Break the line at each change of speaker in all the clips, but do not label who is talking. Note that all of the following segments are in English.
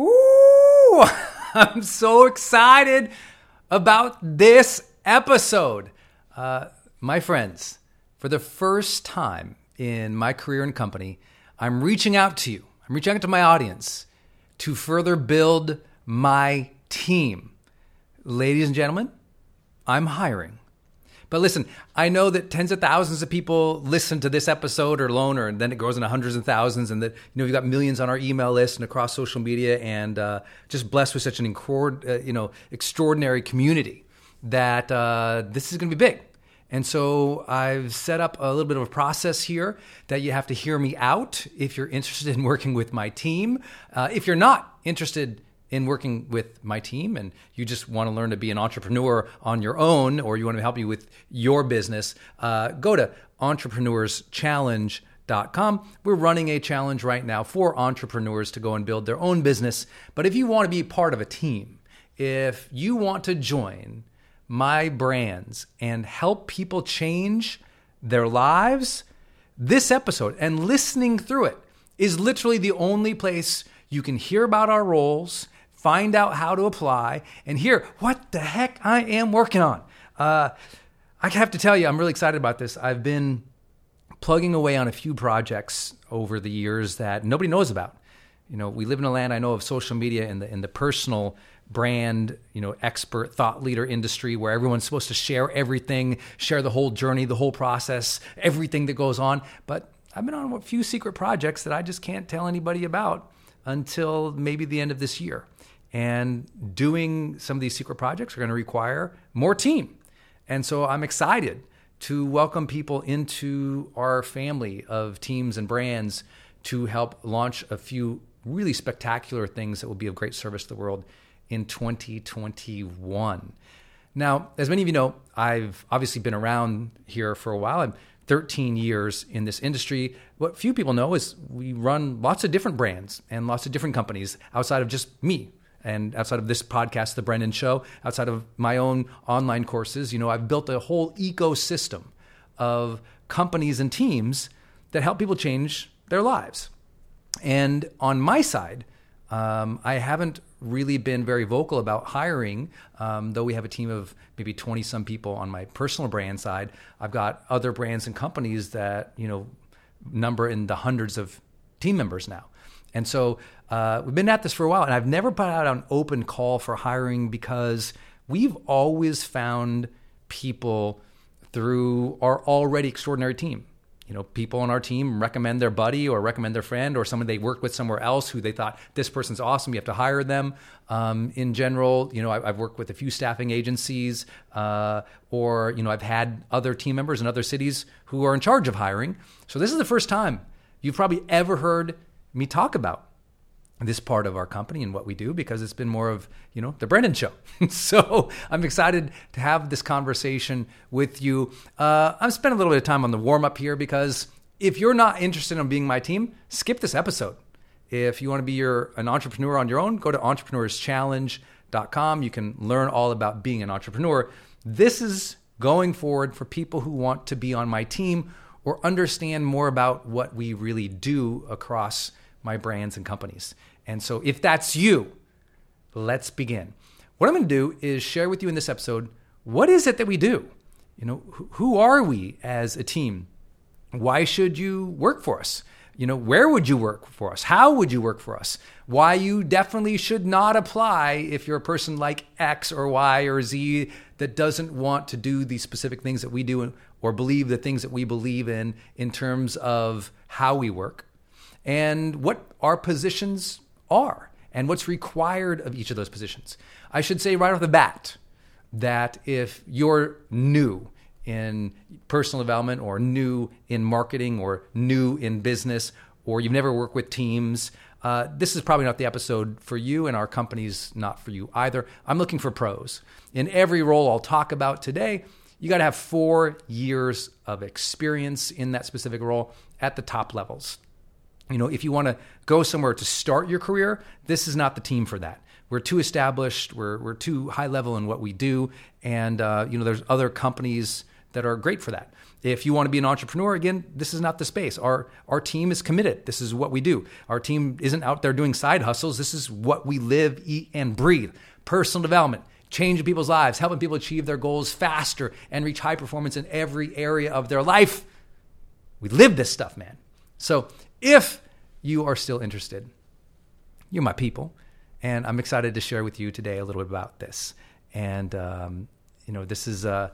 Ooh, I'm so excited about this episode. Uh, my friends, for the first time in my career and company, I'm reaching out to you. I'm reaching out to my audience to further build my team. Ladies and gentlemen, I'm hiring. But listen, I know that tens of thousands of people listen to this episode or alone, or then it grows into hundreds of thousands, and that you know we've got millions on our email list and across social media, and uh, just blessed with such an incord, uh, you know extraordinary community that uh, this is going to be big. And so I've set up a little bit of a process here that you have to hear me out if you're interested in working with my team. Uh, if you're not interested in working with my team and you just want to learn to be an entrepreneur on your own or you want to help you with your business, uh, go to entrepreneurschallenge.com. We're running a challenge right now for entrepreneurs to go and build their own business. But if you want to be part of a team, if you want to join my brands and help people change their lives, this episode and listening through it is literally the only place you can hear about our roles find out how to apply, and hear what the heck I am working on. Uh, I have to tell you, I'm really excited about this. I've been plugging away on a few projects over the years that nobody knows about. You know, we live in a land I know of social media and the, and the personal brand, you know, expert thought leader industry where everyone's supposed to share everything, share the whole journey, the whole process, everything that goes on. But I've been on a few secret projects that I just can't tell anybody about until maybe the end of this year. And doing some of these secret projects are going to require more team. And so I'm excited to welcome people into our family of teams and brands to help launch a few really spectacular things that will be of great service to the world in 2021. Now, as many of you know, I've obviously been around here for a while. I'm 13 years in this industry. What few people know is we run lots of different brands and lots of different companies outside of just me and outside of this podcast, The Brendon Show, outside of my own online courses. You know, I've built a whole ecosystem of companies and teams that help people change their lives. And on my side, um, I haven't really been very vocal about hiring, um, though we have a team of maybe 20 some people on my personal brand side. I've got other brands and companies that, you know, number in the hundreds of team members now. And so uh, we've been at this for a while, and I've never put out an open call for hiring because we've always found people through our already extraordinary team you know, people on our team recommend their buddy or recommend their friend or someone they worked with somewhere else who they thought this person's awesome. You have to hire them. Um, in general, you know, I, have worked with a few staffing agencies, uh, or you know, I've had other team members in other cities who are in charge of hiring. So this is the first time you've probably ever heard me talk about this part of our company and what we do because it's been more of you know the Brendon show. so I'm excited to have this conversation with you. Uh, I'm spending a little bit of time on the warm up here because if you're not interested in being my team, skip this episode. If you want to be your an entrepreneur on your own, go to entrepreneurschallenge.com. You can learn all about being an entrepreneur. This is going forward for people who want to be on my team or understand more about what we really do across my brands and companies. And so, if that's you, let's begin. What I'm going to do is share with you in this episode what is it that we do? You know, who are we as a team? Why should you work for us? You know, where would you work for us? How would you work for us? Why you definitely should not apply if you're a person like X or Y or Z that doesn't want to do these specific things that we do or believe the things that we believe in in terms of how we work and what our positions are and what's required of each of those positions. I should say right off the bat that if you're new in personal development or new in marketing or new in business or you've never worked with teams, uh, this is probably not the episode for you, and our company's not for you either. I'm looking for pros. In every role I'll talk about today, you got to have four years of experience in that specific role at the top levels you know, if you want to go somewhere to start your career, this is not the team for that. We're too established. We're, we're too high level in what we do. And, uh, you know, there's other companies that are great for that. If you want to be an entrepreneur, again, this is not the space. Our, our team is committed. This is what we do. Our team isn't out there doing side hustles. This is what we live, eat, and breathe. Personal development, changing people's lives, helping people achieve their goals faster and reach high performance in every area of their life. We live this stuff, man. So if you are still interested, you're my people. And I'm excited to share with you today a little bit about this. And, um, you know, this is, uh,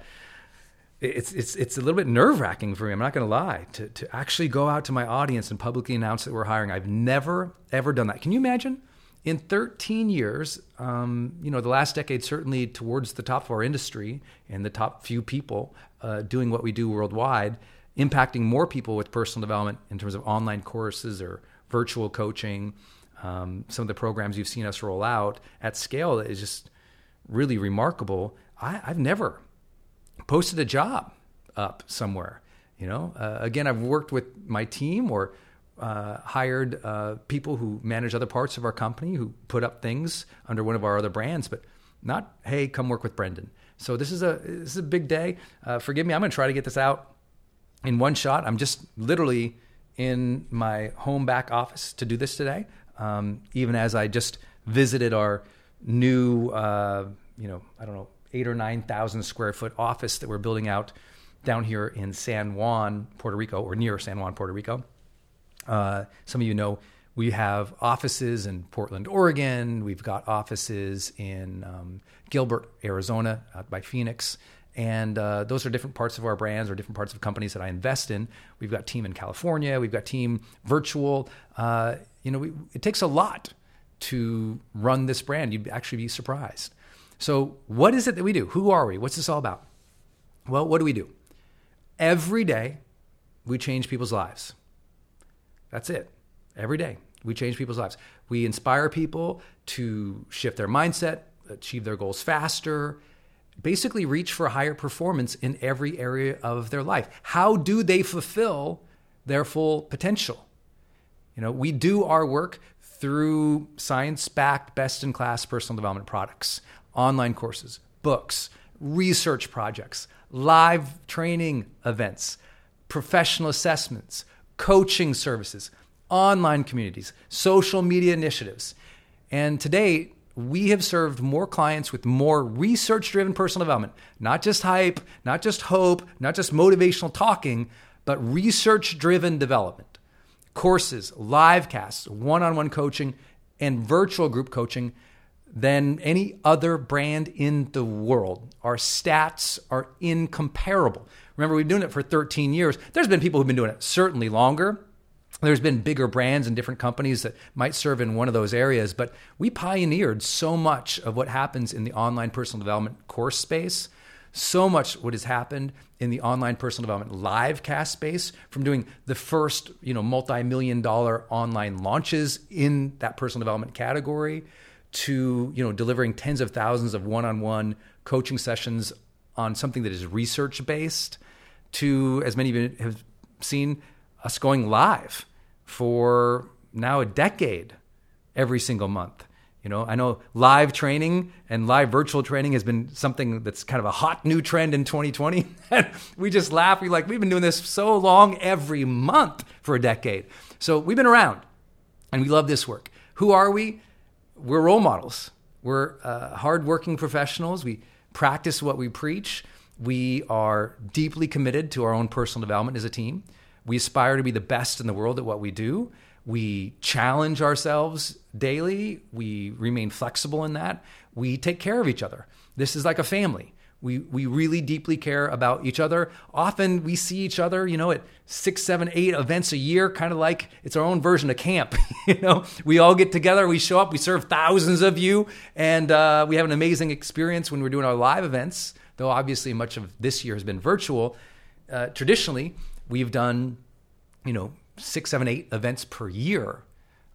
it's, it's, it's a little bit nerve wracking for me. I'm not going to lie to, to actually go out to my audience and publicly announce that we're hiring. I've never, ever done that. Can you imagine? In 13 years, um, you know, the last decade certainly towards the top of our industry and the top few people uh, doing what we do worldwide, impacting more people with personal development in terms of online courses or virtual coaching, um, some of the programs you've seen us roll out at scale is just really remarkable. I, have never posted a job up somewhere. You know, uh, again, I've worked with my team or uh, hired uh, people who manage other parts of our company who put up things under one of our other brands, but not, hey, come work with Brendon. So this is a this is a big day. Uh, forgive me, I'm going to try to get this out in one shot. I'm just literally in my home back office to do this today. Um, even as I just visited our new, uh, you know, I don't know, eight or nine thousand square foot office that we're building out down here in San Juan, Puerto Rico, or near San Juan, Puerto Rico. Uh, some of you know We have offices in Portland, Oregon. We've got offices in um, Gilbert, Arizona, out by Phoenix. And uh, those are different parts of our brands or different parts of companies that I invest in. We've got team in California. We've got team virtual. Uh, you know, we, it takes a lot to run this brand. You'd actually be surprised. So, what is it that we do? Who are we? What's this all about? Well, what do we do? Every day, we change people's lives. That's it. Every day, we change people's lives. We inspire people to shift their mindset, achieve their goals faster, basically reach for higher performance in every area of their life. How do they fulfill their full potential? You know, we do our work through science backed, best in class personal development products, online courses, books, research projects, live training events, professional assessments, coaching services, online communities, social media initiatives. And today, we have served more clients with more research driven personal development, not just hype, not just hope, not just motivational talking, but research driven development. Courses, live casts, one on one coaching, and virtual group coaching than any other brand in the world. Our stats are incomparable. Remember, we've been doing it for 13 years. There's been people who've been doing it certainly longer, there's been bigger brands and different companies that might serve in one of those areas, but we pioneered so much of what happens in the online personal development course space, so much what has happened in the online personal development live cast space from doing the first, you know, multi-million dollar online launches in that personal development category to, you know, delivering tens of thousands of one-on-one coaching sessions on something that is research based to as many of you have seen us going live for now a decade every single month. You know, I know live training and live virtual training has been something that's kind of a hot new trend in 2020. we just laugh. We like we've been doing this so long every month for a decade. So we've been around, and we love this work. Who are we? We're role models. We're uh, hardworking professionals. We practice what we preach. We are deeply committed to our own personal development as a team. We aspire to be the best in the world at what we do. We challenge ourselves daily. We remain flexible in that. We take care of each other. This is like a family. We, we really deeply care about each other. Often we see each other, you know, at six, seven, eight events a year, kind of like it's our own version of camp. you know, we all get together, we show up, we serve thousands of you, and uh, we have an amazing experience when we're doing our live events. Though obviously much of this year has been virtual. Uh, traditionally, we've done, you know, six, seven, eight events per year.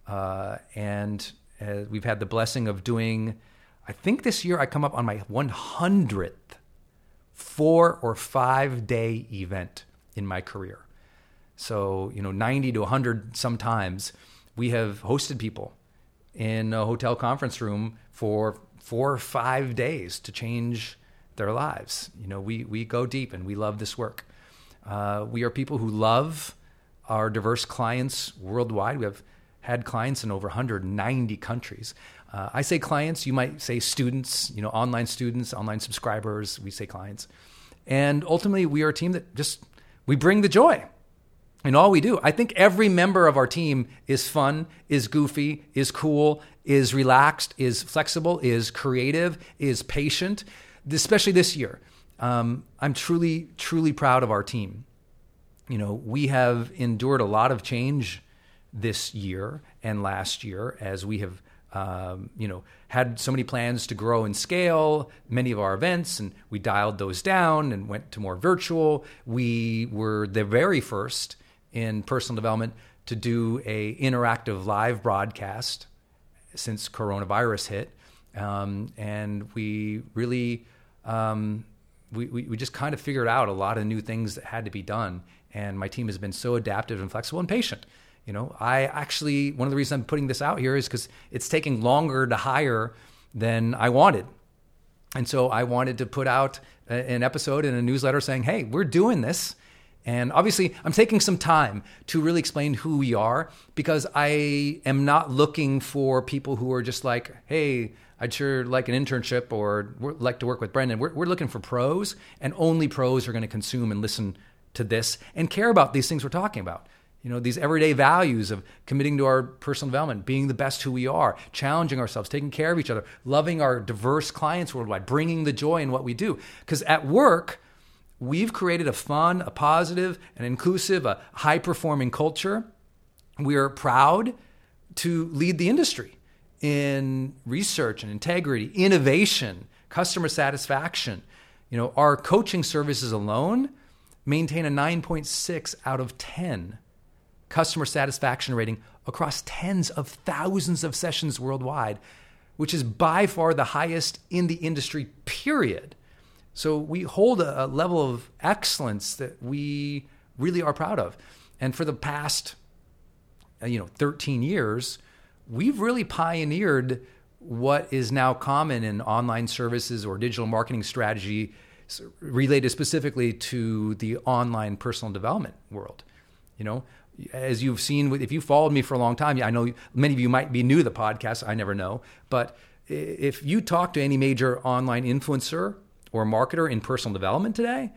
Uh, and uh, we've had the blessing of doing, I think this year I come up on my 100th four or five day event in my career. So, you know, 90 to 100 sometimes we have hosted people in a hotel conference room for four or five days to change their lives. You know, we, we go deep and we love this work. Uh, we are people who love our diverse clients worldwide. We have had clients in over 190 countries. Uh, I say clients, you might say students, you know, online students, online subscribers, we say clients. And ultimately, we are a team that just, we bring the joy in all we do. I think every member of our team is fun, is goofy, is cool, is relaxed, is flexible, is creative, is patient, especially this year. Um, I'm truly, truly proud of our team. You know, we have endured a lot of change this year and last year as we have, um, you know, had so many plans to grow and scale many of our events, and we dialed those down and went to more virtual. We were the very first in personal development to do a interactive live broadcast since coronavirus hit, um, and we really um, we, we, just kind of figured out a lot of new things that had to be done. And my team has been so adaptive and flexible and patient. You know, I actually, one of the reasons I'm putting this out here is because it's taking longer to hire than I wanted. And so I wanted to put out a, an episode in a newsletter saying, hey, we're doing this. And obviously, I'm taking some time to really explain who we are because I am not looking for people who are just like, hey, I'd sure like an internship or like to work with Brendon. We're, we're looking for pros, and only pros are going to consume and listen to this and care about these things we're talking about. You know, these everyday values of committing to our personal development, being the best who we are, challenging ourselves, taking care of each other, loving our diverse clients worldwide, bringing the joy in what we do. Because at work, we've created a fun, a positive, an inclusive, a high performing culture. We are proud to lead the industry in research and integrity, innovation, customer satisfaction. You know, our coaching services alone maintain a 9.6 out of 10 customer satisfaction rating across tens of thousands of sessions worldwide, which is by far the highest in the industry, period. So we hold a, a level of excellence that we really are proud of. And for the past, uh, you know, 13 years, we've really pioneered what is now common in online services or digital marketing strategy related specifically to the online personal development world. You know, as you've seen, if you followed me for a long time, I know many of you might be new to the podcast. I never know, but if you talk to any major online influencer or a marketer in personal development today,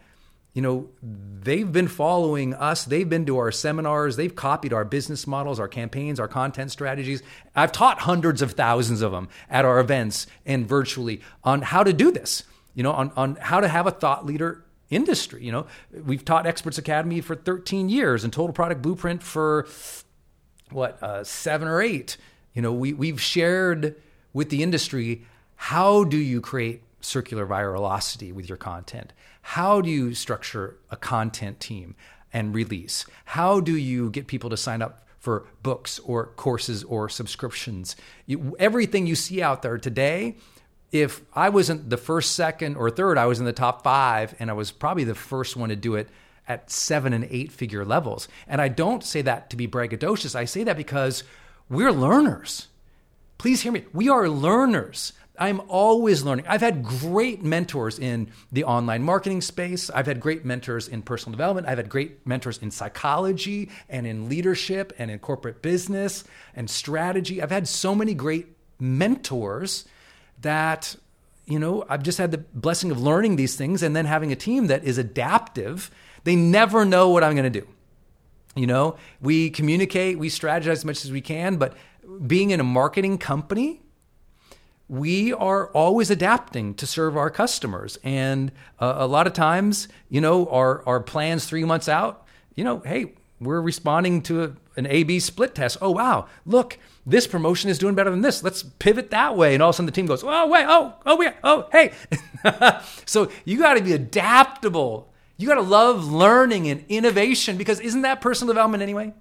you know, they've been following us. They've been to our seminars. They've copied our business models, our campaigns, our content strategies. I've taught hundreds of thousands of them at our events and virtually on how to do this, you know, on, on how to have a thought leader industry. You know, we've taught Experts Academy for 13 years and Total Product Blueprint for what, uh, seven or eight. You know, we, we've shared with the industry how do you create circular virality with your content? How do you structure a content team and release? How do you get people to sign up for books or courses or subscriptions? You, everything you see out there today, if I wasn't the first, second, or third, I was in the top five, and I was probably the first one to do it at seven and eight figure levels. And I don't say that to be braggadocious. I say that because we're learners. Please hear me. We are learners. I'm always learning. I've had great mentors in the online marketing space. I've had great mentors in personal development. I've had great mentors in psychology and in leadership and in corporate business and strategy. I've had so many great mentors that, you know, I've just had the blessing of learning these things and then having a team that is adaptive. They never know what I'm going to do. You know, we communicate, we strategize as much as we can, but being in a marketing company, we are always adapting to serve our customers. And uh, a lot of times, you know, our, our plans three months out, you know, hey, we're responding to a, an A B split test. Oh, wow, look, this promotion is doing better than this. Let's pivot that way. And all of a sudden the team goes, oh, wait, oh, oh, yeah, oh, hey. so you got to be adaptable. You got to love learning and innovation because isn't that personal development anyway?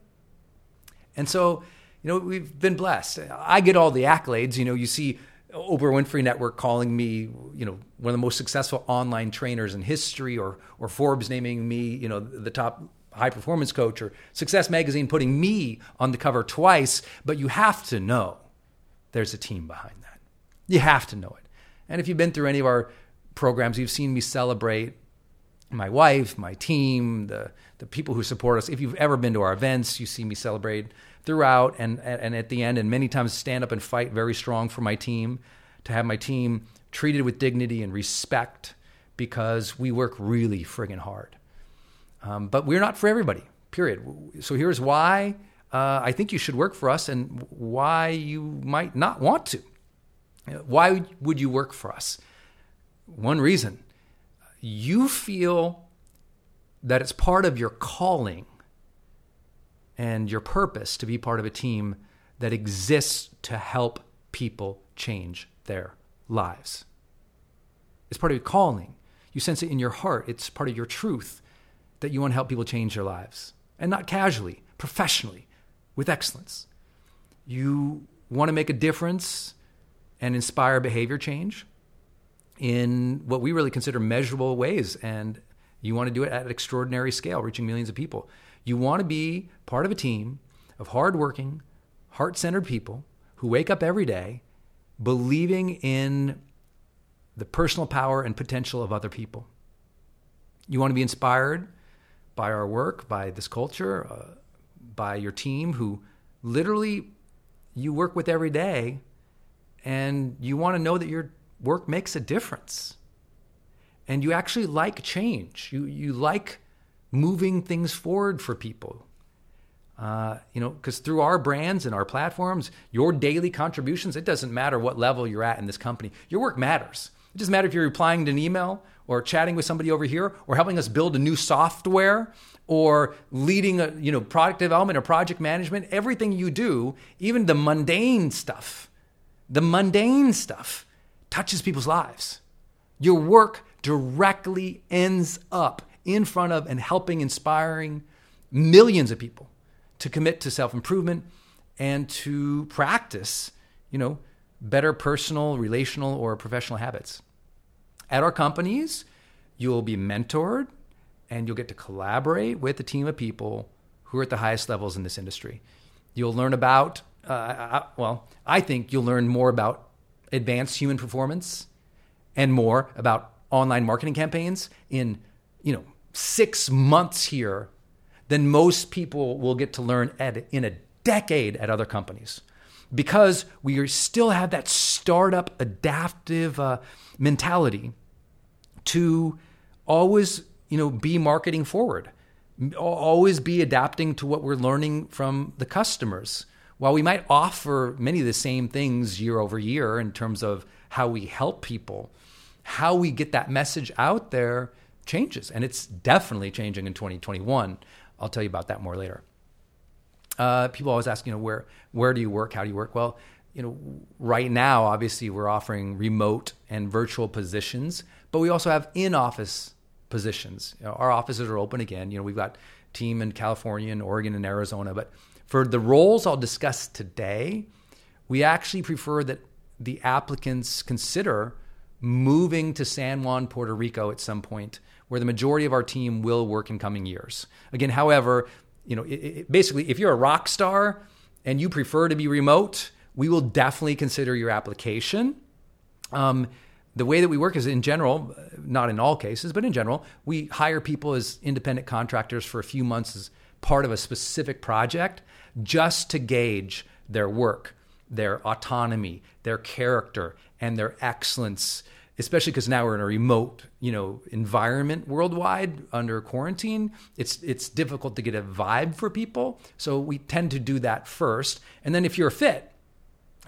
And so, you know, we've been blessed. I get all the accolades. You know, you see Oprah Winfrey Network calling me, you know, one of the most successful online trainers in history, or or Forbes naming me, you know, the top high performance coach, or Success Magazine putting me on the cover twice. But you have to know there's a team behind that. You have to know it. And if you've been through any of our programs, you've seen me celebrate my wife, my team, the the people who support us. If you've ever been to our events, you see me celebrate throughout and, and at the end, and many times stand up and fight very strong for my team, to have my team treated with dignity and respect because we work really friggin' hard. Um, but we're not for everybody, period. So here's why uh, I think you should work for us and why you might not want to. Why would you work for us? One reason you feel that it's part of your calling and your purpose to be part of a team that exists to help people change their lives. It's part of your calling. You sense it in your heart. It's part of your truth that you want to help people change their lives. And not casually, professionally, with excellence. You want to make a difference and inspire behavior change in what we really consider measurable ways. And you want to do it at an extraordinary scale, reaching millions of people. You want to be part of a team of hardworking, heart centered people who wake up every day believing in the personal power and potential of other people. You want to be inspired by our work, by this culture, uh, by your team who literally you work with every day, and you want to know that your work makes a difference. And you actually like change. You, you like moving things forward for people. Uh, you know, because through our brands and our platforms, your daily contributions, it doesn't matter what level you're at in this company, your work matters. It doesn't matter if you're replying to an email or chatting with somebody over here or helping us build a new software or leading a you know product development or project management everything you do even the mundane stuff the mundane stuff touches people's lives your work directly ends up in front of and helping inspiring millions of people to commit to self-improvement and to practice you know better personal relational or professional habits at our companies you'll be mentored and you'll get to collaborate with a team of people who are at the highest levels in this industry. You'll learn about, uh, I, well, I think you'll learn more about advanced human performance and more about online marketing campaigns in, you know, six months here than most people will get to learn at, in a decade at other companies because we still have that startup adaptive uh, mentality to always you know, be marketing forward. Always be adapting to what we're learning from the customers. While we might offer many of the same things year over year in terms of how we help people, how we get that message out there changes. And it's definitely changing in 2021. I'll tell you about that more later. Uh, people always ask, you know, where where do you work? How do you work? Well, you know, right now, obviously, we're offering remote and virtual positions, but we also have in-office positions. You know, our offices are open again. You know, we've got team in California and Oregon and Arizona, but for the roles I'll discuss today, we actually prefer that the applicants consider moving to San Juan, Puerto Rico at some point, where the majority of our team will work in coming years. Again, however, you know, it, it, basically, if you're a rock star and you prefer to be remote, we will definitely consider your application. Um, the way that we work is in general, not in all cases, but in general, we hire people as independent contractors for a few months as part of a specific project just to gauge their work, their autonomy, their character, and their excellence. Especially because now we're in a remote, you know, environment worldwide under quarantine. It's it's difficult to get a vibe for people, so we tend to do that first. And then if you're fit,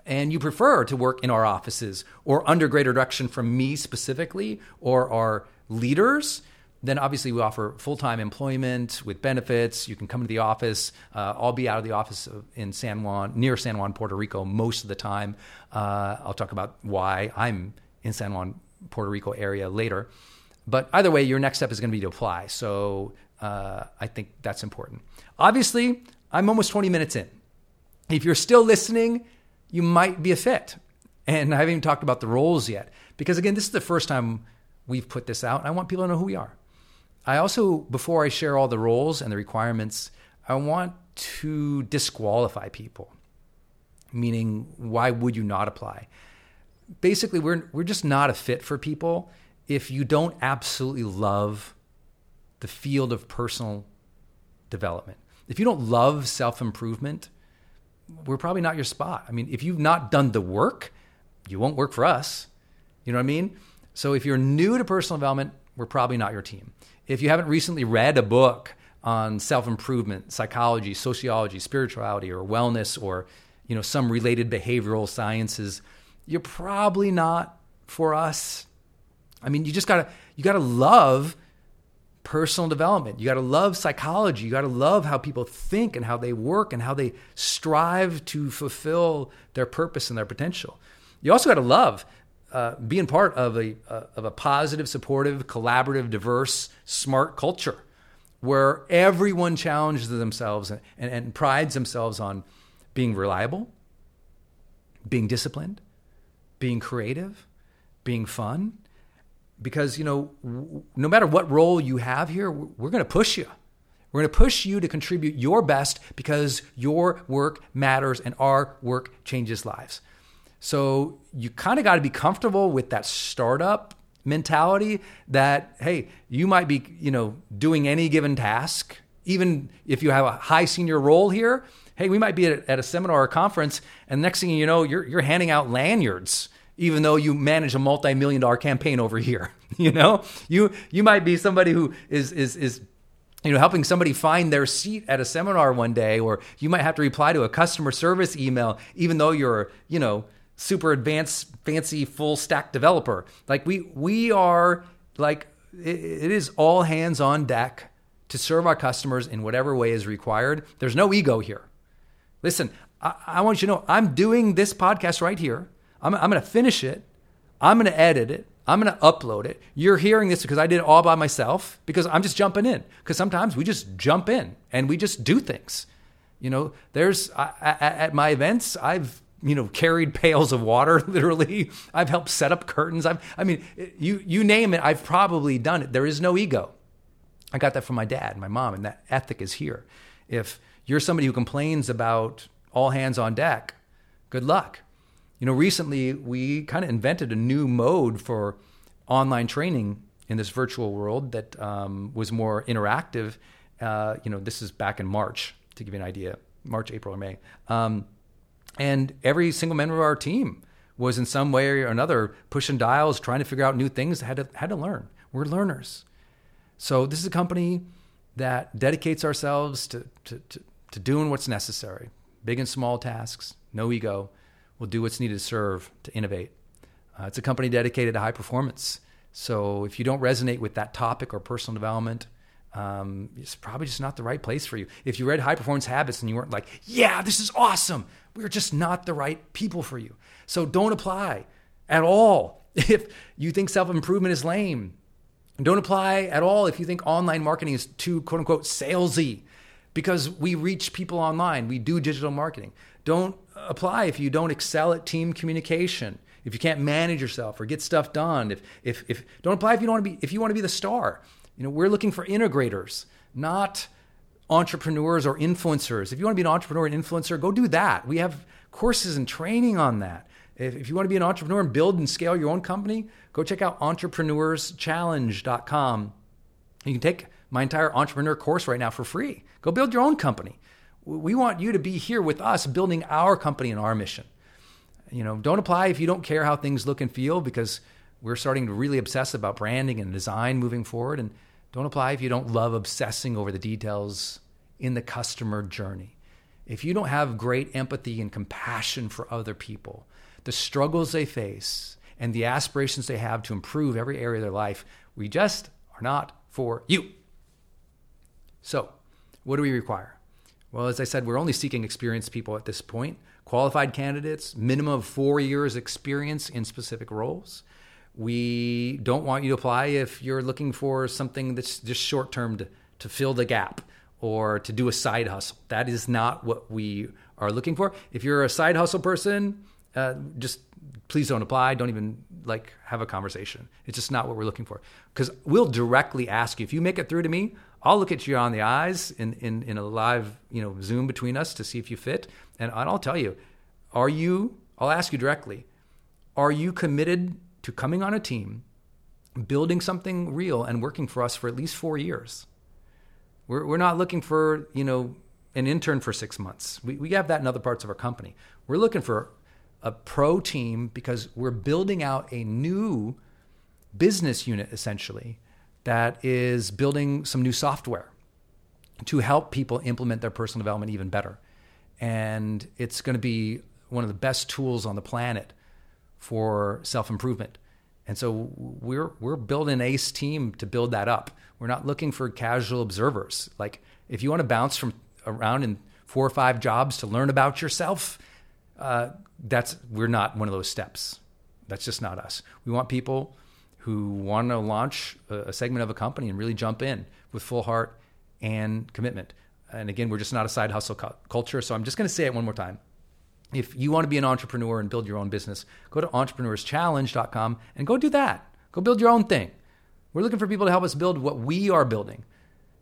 and you prefer to work in our offices or under greater direction from me specifically or our leaders, then obviously we offer full-time employment with benefits. You can come to the office. Uh, I'll be out of the office in San Juan, near San Juan, Puerto Rico, most of the time. Uh, I'll talk about why I'm in San Juan, Puerto Rico area later. But either way, your next step is going to be to apply. So uh, I think that's important. Obviously, I'm almost 20 minutes in. If you're still listening, you might be a fit. And I haven't even talked about the roles yet. Because again, this is the first time we've put this out. I want people to know who we are. I also, before I share all the roles and the requirements, I want to disqualify people. Meaning, why would you not apply? Basically, we're, we're just not a fit for people if you don't absolutely love the field of personal development. If you don't love self improvement, we're probably not your spot. I mean, if you've not done the work, you won't work for us. You know what I mean? So if you're new to personal development, we're probably not your team. If you haven't recently read a book on self-improvement, psychology, sociology, spirituality or wellness or you know some related behavioral sciences, you're probably not for us. I mean, you just got to you got to love personal development. You got to love psychology. You got to love how people think and how they work and how they strive to fulfill their purpose and their potential. You also got to love uh, being part of a, uh, of a positive, supportive, collaborative, diverse, smart culture where everyone challenges themselves and, and, and prides themselves on being reliable, being disciplined, being creative, being fun, because you know no matter what role you have here we're going to push you. We're going to push you to contribute your best because your work matters and our work changes lives. So you kind of got to be comfortable with that startup mentality that hey you might be you know doing any given task. Even if you have a high senior role here hey we might be at, a seminar or a conference and next thing you know you're, you're handing out lanyards even though you manage a multi-million dollar campaign over here you know you you might be somebody who is is is you know, helping somebody find their seat at a seminar one day, or you might have to reply to a customer service email, even though you're, you know, super advanced, fancy, full stack developer. Like we, we are like, it, it is all hands on deck to serve our customers in whatever way is required. There's no ego here. Listen, I, I want you to know I'm doing this podcast right here. I'm, I'm going to finish it. I'm going to edit it. I'm going to upload it. You're hearing this because I did it all by myself because I'm just jumping in. Because sometimes we just jump in and we just do things. You know, there's I, I, at my events, I've you know carried pails of water literally. I've helped set up curtains. I've I mean, you you name it, I've probably done it. There is no ego. I got that from my dad, and my mom, and that ethic is here. If you're somebody who complains about all hands on deck, good luck. You know, recently we kind of invented a new mode for online training in this virtual world that um, was more interactive. Uh, you know, this is back in March to give you an idea, March, April, or May. Um, and every single member of our team was in some way or another pushing dials, trying to figure out new things, had to, had to learn. We're learners. So this is a company that dedicates ourselves to, to, to, to doing what's necessary, big and small tasks, no ego, will do what's needed to serve, to innovate. Uh, it's a company dedicated to high performance. So if you don't resonate with that topic or personal development, um, it's probably just not the right place for you. If you read High Performance Habits and you weren't like, yeah, this is awesome, we're just not the right people for you. So don't apply at all if you think self improvement is lame. Don't apply at all if you think online marketing is too quote unquote salesy because we reach people online. We do digital marketing. Don't apply if you don't excel at team communication, if you can't manage yourself or get stuff done. If, if, if don't apply if you don't want to be if you want to be the star. You know, we're looking for integrators, not entrepreneurs or influencers. If you want to be an entrepreneur and influencer, go do that. We have courses and training on that. If, if you want to be an entrepreneur and build and scale your own company, go check out entrepreneurschallenge.com. You can take my entire entrepreneur course right now for free. Go build your own company. We want you to be here with us building our company and our mission. You know, don't apply if you don't care how things look and feel because we're starting to really obsess about branding and design moving forward and don't apply if you don't love obsessing over the details in the customer journey. If you don't have great empathy and compassion for other people, the struggles they face and the aspirations they have to improve every area of their life, we just are not for you. So, what do we require? Well, as I said, we're only seeking experienced people at this point, qualified candidates, minimum of four years experience in specific roles. We don't want you to apply if you're looking for something that's just short term to, to fill the gap or to do a side hustle. That is not what we are looking for. If you're a side hustle person, uh, just please don't apply. Don't even like have a conversation. It's just not what we're looking for. Because we'll directly ask you if you make it through to me. I'll look at you on the eyes in, in, in a live, you know, Zoom between us to see if you fit. And I'll tell you, are you, I'll ask you directly, are you committed to coming on a team, building something real and working for us for at least four years? We're, we're not looking for, you know, an intern for six months. We, we have that in other parts of our company. We're looking for a pro team because we're building out a new business unit essentially that is building some new software to help people implement their personal development even better. And it's going to be one of the best tools on the planet for self improvement. And so we're we're building an ace team to build that up. We're not looking for casual observers. Like if you want to bounce from around in four or five jobs to learn about yourself, uh, that's we're not one of those steps. That's just not us. We want people who want to launch a, segment of a company and really jump in with full heart and commitment. And again, we're just not a side hustle cu- culture. So I'm just going to say it one more time. If you want to be an entrepreneur and build your own business, go to entrepreneurschallenge.com and go do that. Go build your own thing. We're looking for people to help us build what we are building.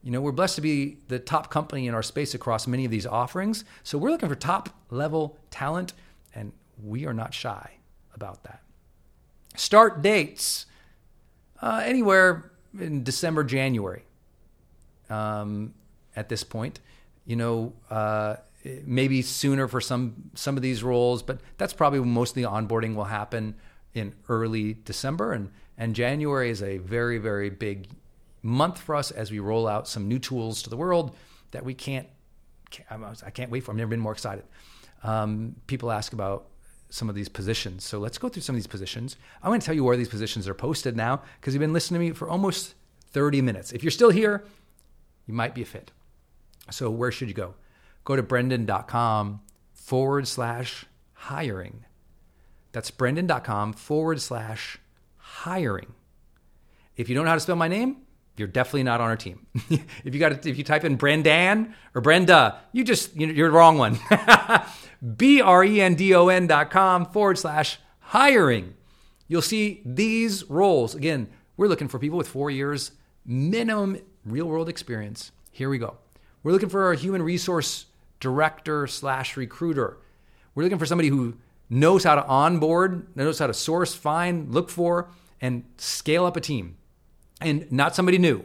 You know, we're blessed to be the top company in our space across many of these offerings. So we're looking for top level talent, and we are not shy about that. Start dates uh, anywhere in December, January. Um, at this point, you know, uh, maybe sooner for some some of these roles, but that's probably most of the onboarding will happen in early December, and and January is a very very big month for us as we roll out some new tools to the world that we can't. I can't wait for. I've never been more excited. Um, people ask about some of these positions. So let's go through some of these positions. I'm going to tell you where these positions are posted now because you've been listening to me for almost 30 minutes. If you're still here, you might be a fit. So where should you go? Go to brendon.com forward slash hiring. That's brendon.com forward slash hiring. If you don't know how to spell my name, you're definitely not on our team. if you got if you type in Brendan or Brenda, you just you're the wrong one. B R E N D O N dot com forward slash hiring. You'll see these roles. Again, we're looking for people with four years minimum real world experience. Here we go. We're looking for a human resource director slash recruiter. We're looking for somebody who knows how to onboard, knows how to source, find, look for, and scale up a team. And not somebody new.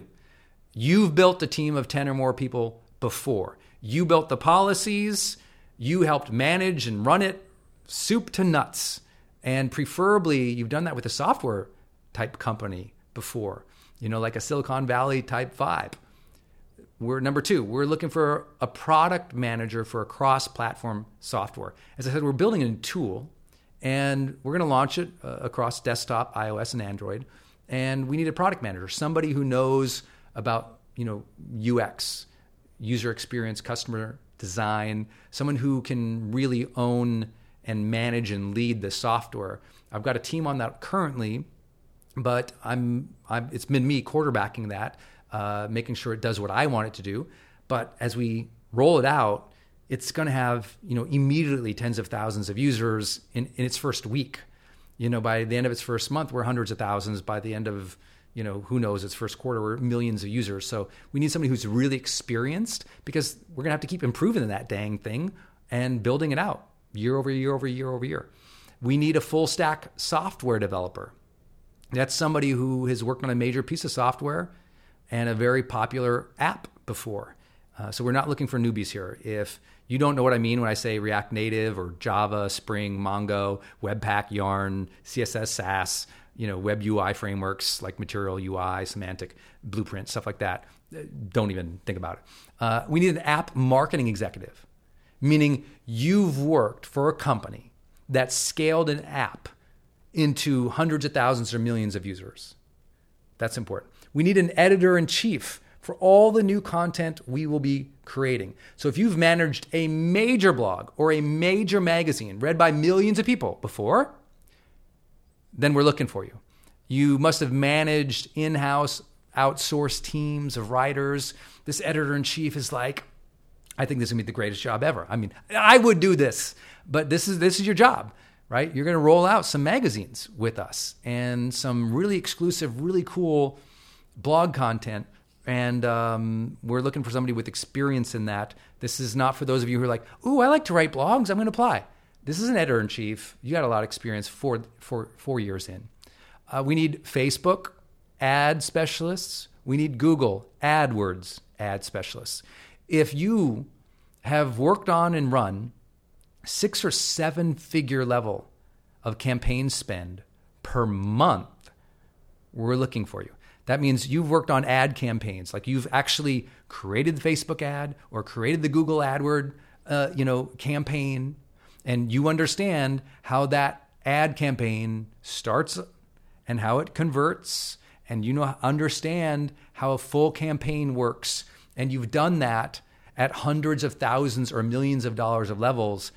You've built a team of 10 or more people before. You built the policies, you helped manage and run it soup to nuts. And preferably, you've done that with a software type company before, you know, like a Silicon Valley type vibe. We're number two, we're looking for a product manager for a cross platform software. As I said, we're building a new tool and we're going to launch it uh, across desktop, iOS, and Android. And we need a product manager, somebody who knows about, you know, UX, user experience, customer design, someone who can really own and manage and lead the software. I've got a team on that currently, but I'm, I'm it's been me quarterbacking that, uh, making sure it does what I want it to do. But as we roll it out, it's going to have you know immediately tens of thousands of users in, in its first week. You know, by the end of its first month, we're hundreds of thousands. By the end of you know, who knows, its first quarter, we're millions of users. So we need somebody who's really experienced because we're going to have to keep improving that dang thing and building it out year over year over year over year. We need a full stack software developer. That's somebody who has worked on a major piece of software and a very popular app before. Uh, so we're not looking for newbies here. If you don't know what I mean when I say React Native or Java, Spring, Mongo, Webpack, Yarn, CSS, Sass, you know, web UI frameworks like Material UI, Semantic, Blueprint, stuff like that. Uh, don't even think about it. Uh, we need an app marketing executive, meaning you've worked for a company that scaled an app into hundreds of thousands or millions of users. That's important. We need an editor in chief for all the new content we will be creating. So if you've managed a major blog or a major magazine read by millions of people before, then we're looking for you. You must have managed in house, outsourced teams of writers. This editor in chief is like, I think this is gonna be the greatest job ever. I mean, I would do this, but this is this is your job, right? You're gonna roll out some magazines with us and some really exclusive, really cool blog content. And um, we're looking for somebody with experience in that. This is not for those of you who are like, "Ooh, I like to write blogs. I'm going to apply." This is an editor in chief. You got a lot of experience four, four years in. Uh, we need Facebook ad specialists. We need Google AdWords ad specialists. If you have worked on and run six or seven figure level of campaign spend per month, we're looking for you. That means you've worked on ad campaigns, like you've actually created the Facebook ad or created the Google AdWord, uh, you know, campaign and you understand how that ad campaign starts and how it converts and you know understand how a full campaign works and you've done that at hundreds of thousands or millions of dollars of levels.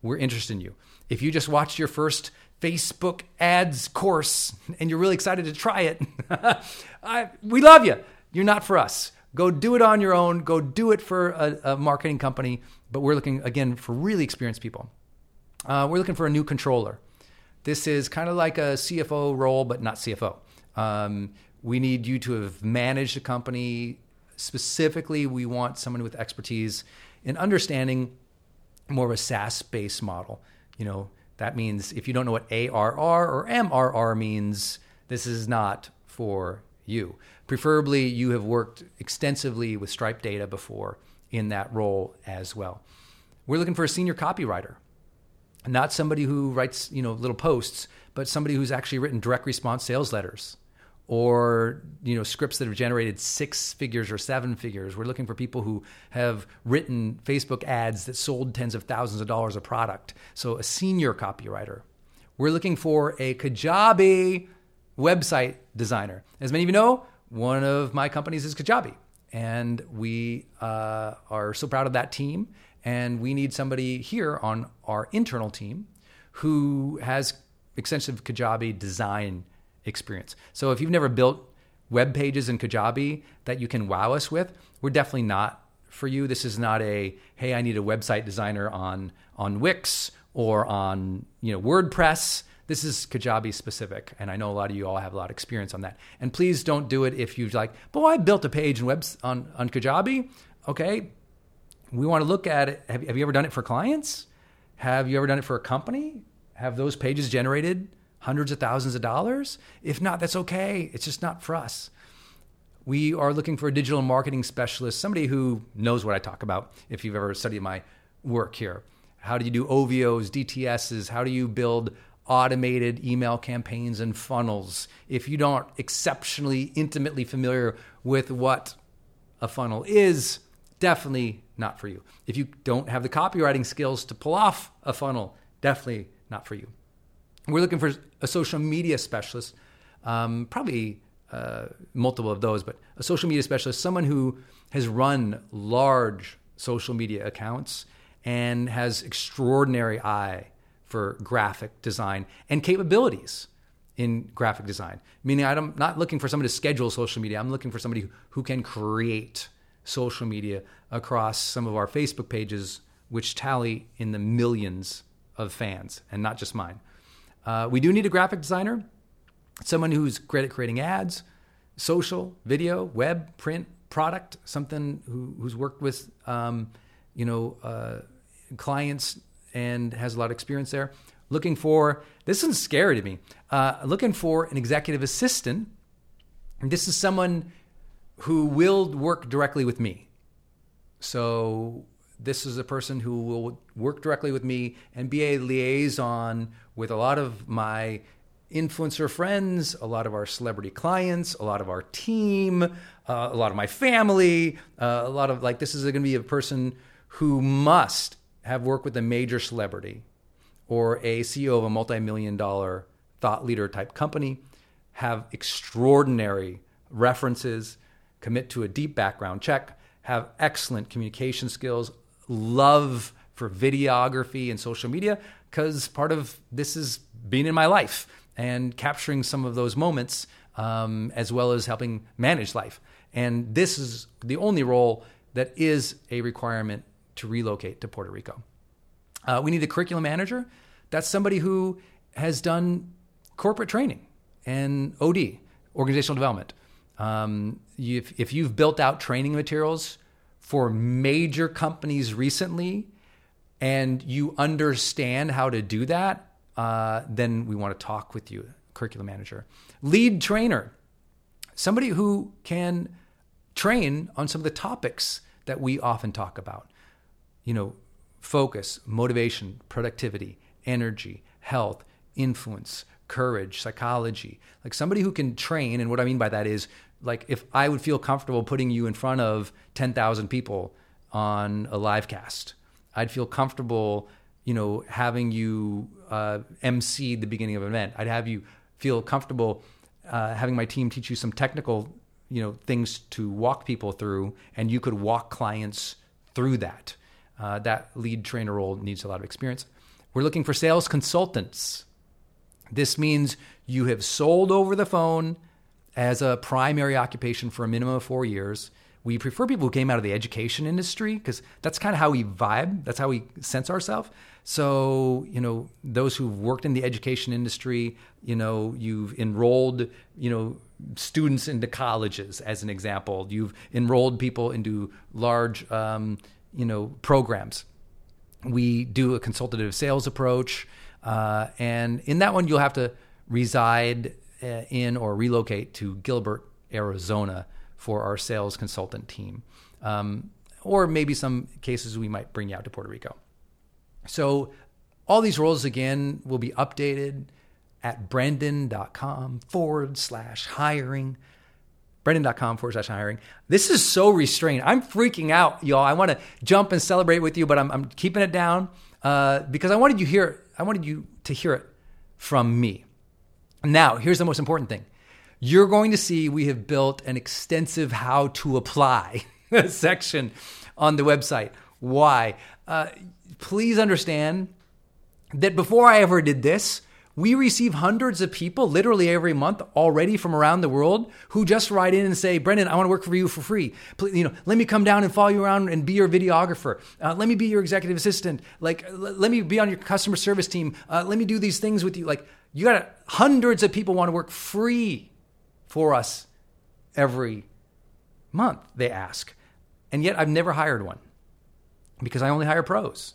We're interested in you. If you just watched your first facebook ads course and you're really excited to try it I, we love you you're not for us go do it on your own go do it for a, a marketing company but we're looking again for really experienced people uh, we're looking for a new controller. This is kind of like a CFO role, but not CFO. Um, we need you to have managed a company. Specifically, we want someone with expertise in understanding more of a SaaS based model. You know, that means if you don't know what ARR or MRR means, this is not for you. Preferably, you have worked extensively with Stripe data before in that role as well. We're looking for a senior copywriter not somebody who writes you know little posts but somebody who's actually written direct response sales letters or you know scripts that have generated six figures or seven figures. We're looking for people who have written Facebook ads that sold tens of thousands of dollars of product. So a senior copywriter. We're looking for a Kajabi website designer. As many of you know, one of my companies is Kajabi, and we uh, are so proud of that team. And we need somebody here on our internal team who has extensive Kajabi design experience. So if you've never built web pages in Kajabi that you can wow us with, we're definitely not for you. This is not a hey, I need a website designer on on Wix or on you know WordPress. This is Kajabi specific, and I know a lot of you all have a lot of experience on that. And please don't do it if you've like, but I built a page in webs on on Kajabi. Okay, we want to look at it. Have, have you ever done it for clients? Have you ever done it for a company? Have those pages generated hundreds of thousands of dollars? If not, that's okay. It's just not for us. We are looking for a digital marketing specialist, somebody who knows what I talk about if you've ever studied my work here. How do you do OVOs, DTSs? How do you build automated email campaigns and funnels? If you don't exceptionally intimately familiar with what a funnel is, definitely not for you. If you don't have the copywriting skills to pull off a funnel, definitely not for you. We're looking for a social media specialist, um, probably uh, multiple of those, but a social media specialist, someone who has run large social media accounts and has extraordinary eye for graphic design and capabilities in graphic design. Meaning, I'm not looking for somebody to schedule social media. I'm looking for somebody who can create social media across some of our Facebook pages, which tally in the millions of fans, and not just mine. Uh, we do need a graphic designer, someone who's great at creating ads, social, video, web, print, product, something who, who's worked with, um, you know, uh, clients and has a lot of experience there. Looking for this is scary to me. Uh, looking for an executive assistant. And this is someone who will work directly with me. So this is a person who will work directly with me and be a liaison with a lot of my influencer friends, a lot of our celebrity clients, a lot of our team, uh, a lot of my family, uh, a lot of like this is going to be a person who must have worked with a major celebrity or a CEO of a multi-million dollar thought leader type company, have extraordinary references, commit to a deep background check, have excellent communication skills, love for videography and social media because part of this is being in my life and capturing some of those moments um, as well as helping manage life. And this is the only role that is a requirement to relocate to Puerto Rico. Uh, we need a curriculum manager. That's somebody who has done corporate training and OD, organizational development. Um, if, if you've built out training materials for major companies recently and you understand how to do that, uh, then we want to talk with you, curriculum manager. Lead trainer, somebody who can train on some of the topics that we often talk about. You know, focus, motivation, productivity, energy, health, influence, courage, psychology. Like somebody who can train, and what I mean by that is like if I would feel comfortable putting you in front of 10,000 people on a live cast, I'd feel comfortable, you know, having you uh, MC the beginning of an event. I'd have you feel comfortable uh, having my team teach you some technical, you know, things to walk people through, and you could walk clients through that. Uh, that lead trainer role needs a lot of experience. We're looking for sales consultants. This means you have sold over the phone as a primary occupation for a minimum of four years. We prefer people who came out of the education industry because that's kind of how we vibe. That's how we sense ourselves. So, you know, those who've worked in the education industry, you know, you've enrolled, you know, students into colleges, as an example. You've enrolled people into large, um, you know, programs. We do a consultative sales approach. Uh, and in that one, you'll have to reside in or relocate to Gilbert, Arizona for our sales consultant team. Um, or maybe some cases we might bring you out to Puerto Rico. So all these roles again will be updated at brendon.com forward slash hiring. Brendon.com forward slash hiring. This is so restrained. I'm freaking out, y'all. I want to jump and celebrate with you, but I'm, I'm keeping it down uh, because I wanted you hear. I wanted you to hear it from me. Now, here's the most important thing. You're going to see we have built an extensive how to apply section on the website. Why? Uh, please understand that before I ever did this, we receive hundreds of people literally every month already from around the world who just write in and say, Brendon, I want to work for you for free. Please, you know, let me come down and follow you around and be your videographer. Uh, let me be your executive assistant. Like, l- let me be on your customer service team. Uh, let me do these things with you. Like, you got hundreds of people want to work free for us every month, they ask. And yet I've never hired one because I only hire pros.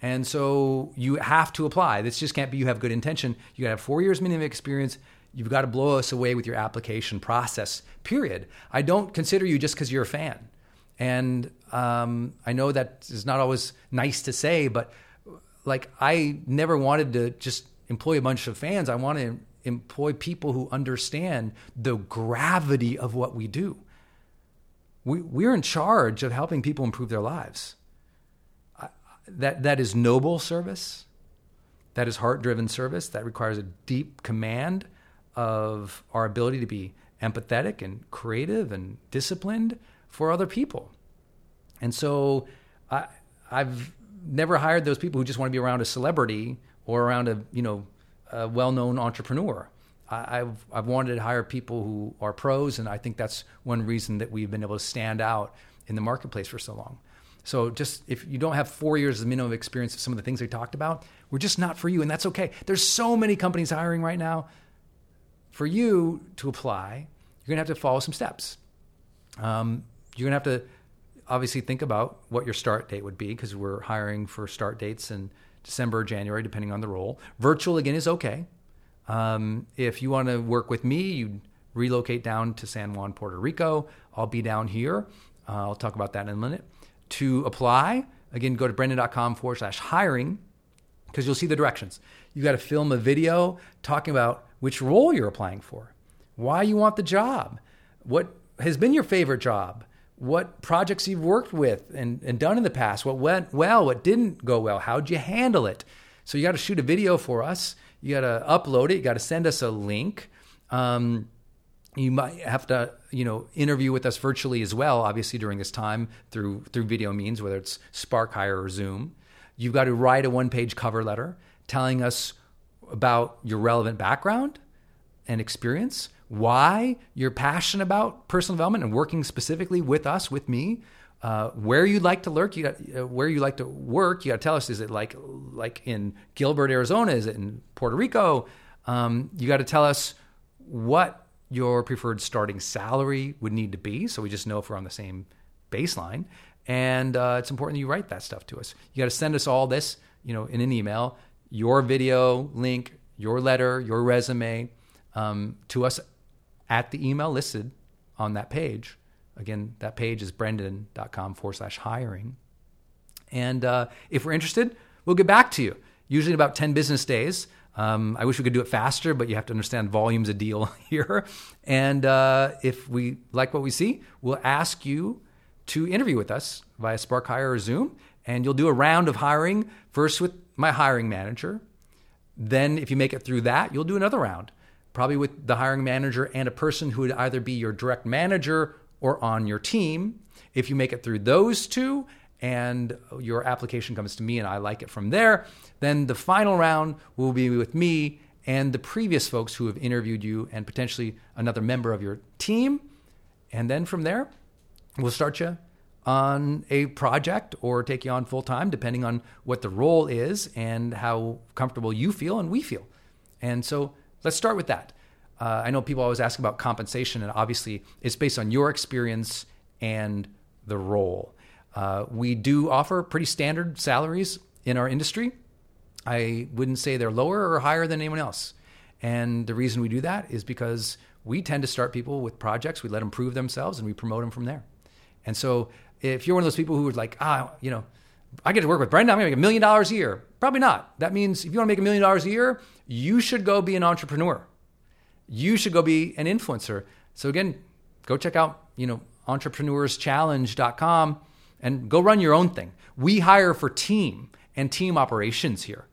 And so you have to apply. This just can't be you have good intention. You got to have four years minimum experience. You've got to blow us away with your application process, period. I don't consider you just because you're a fan. And um, I know that is not always nice to say, but like I never wanted to just employ a bunch of fans. I want to employ people who understand the gravity of what we do. We, we're in charge of helping people improve their lives that that is noble service that is heart-driven service that requires a deep command of our ability to be empathetic and creative and disciplined for other people and so I, i've never hired those people who just want to be around a celebrity or around a you know a well-known entrepreneur I've, I've wanted to hire people who are pros, and I think that's one reason that we've been able to stand out in the marketplace for so long. So just if you don't have four years of minimum experience of some of the things we talked about, we're just not for you, and that's okay. There's so many companies hiring right now. For you to apply, you're gonna have to follow some steps. Um, you're gonna have to obviously think about what your start date would be because we're hiring for start dates in December or January, depending on the role. Virtual again is okay. Um, if you want to work with me, you relocate down to San Juan, Puerto Rico. I'll be down here. Uh, I'll talk about that in a minute to apply, again, go to brendon.com forward slash hiring because you'll see the directions. You got to film a video talking about which role you're applying for, why you want the job, what has been your favorite job, what projects you've worked with and, and done in the past, what went well, what didn't go well, how'd you handle it. So you got to shoot a video for us. You got to upload it. You got to send us a link. Um, you might have to you know interview with us virtually as well obviously during this time through through video means whether it's spark hire or zoom you've got to write a one page cover letter telling us about your relevant background and experience why you're passionate about personal development and working specifically with us with me uh, where you'd like to lurk, you got, uh, where you like to work, you got to tell us. Is it like like in Gilbert, Arizona? Is it in Puerto Rico? Um, you got to tell us what your preferred starting salary would need to be. So we just know if we're on the same baseline. And uh, it's important that you write that stuff to us. You got to send us all this, you know, in an email, your video link, your letter, your resume um, to us at the email listed on that page. Again, that page is brendon.com forward slash hiring. And uh, if we're interested, we'll get back to you, usually in about 10 business days. Um, I wish we could do it faster, but you have to understand volume's a deal here. And uh, if we like what we see, we'll ask you to interview with us via Spark Hire or Zoom. And you'll do a round of hiring, first with my hiring manager. Then, if you make it through that, you'll do another round, probably with the hiring manager and a person who would either be your direct manager or on your team. If you make it through those two, and your application comes to me and I like it from there, then the final round will be with me and the previous folks who have interviewed you and potentially another member of your team. And then from there, we'll start you on a project or take you on full time, depending on what the role is and how comfortable you feel and we feel. And so let's start with that. Uh, I know people always ask about compensation, and obviously it's based on your experience and the role. Uh, we do offer pretty standard salaries in our industry. I wouldn't say they're lower or higher than anyone else. And the reason we do that is because we tend to start people with projects, we let them prove themselves, and we promote them from there. And so if you're one of those people who are like, ah, you know, I get to work with Brenda. I'm to make a million dollars a year. Probably not. That means if you want to make a million dollars a year, you should go be an entrepreneur. You should go be an influencer. So again, go check out, you know, entrepreneurschallenge.com and go run your own thing. We hire for team and team operations here.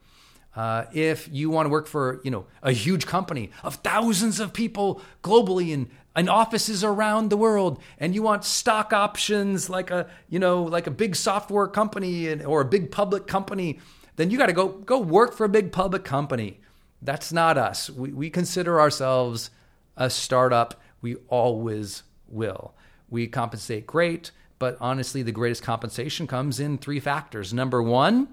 Uh, if you want to work for you know a huge company of thousands of people globally and, and offices around the world and you want stock options like a you know like a big software company or a big public company then you got to go go work for a big public company. That's not us. We, we consider ourselves a startup. We always will. We compensate great but honestly the greatest compensation comes in three factors. Number one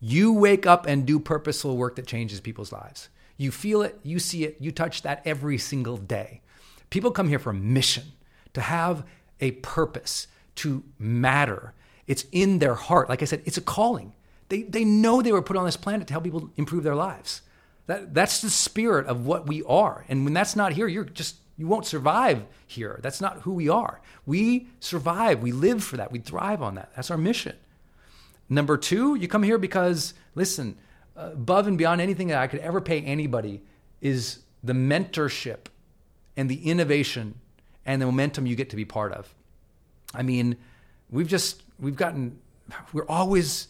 you wake up and do purposeful work that changes people's lives. You feel it, you see it, you touch that every single day. People come here for a mission, to have a purpose, to matter. It's in their heart. Like I said, it's a calling. They, they know they were put on this planet to help people improve their lives. That, that's the spirit of what we are. And when that's not here, you're just, you won't survive here. That's not who we are. We survive. We live for that. We thrive on that. That's our mission. Number two, you come here because, listen, above and beyond anything that I could ever pay anybody is the mentorship and the innovation and the momentum you get to be part of. I mean, we've just, we've gotten, we're always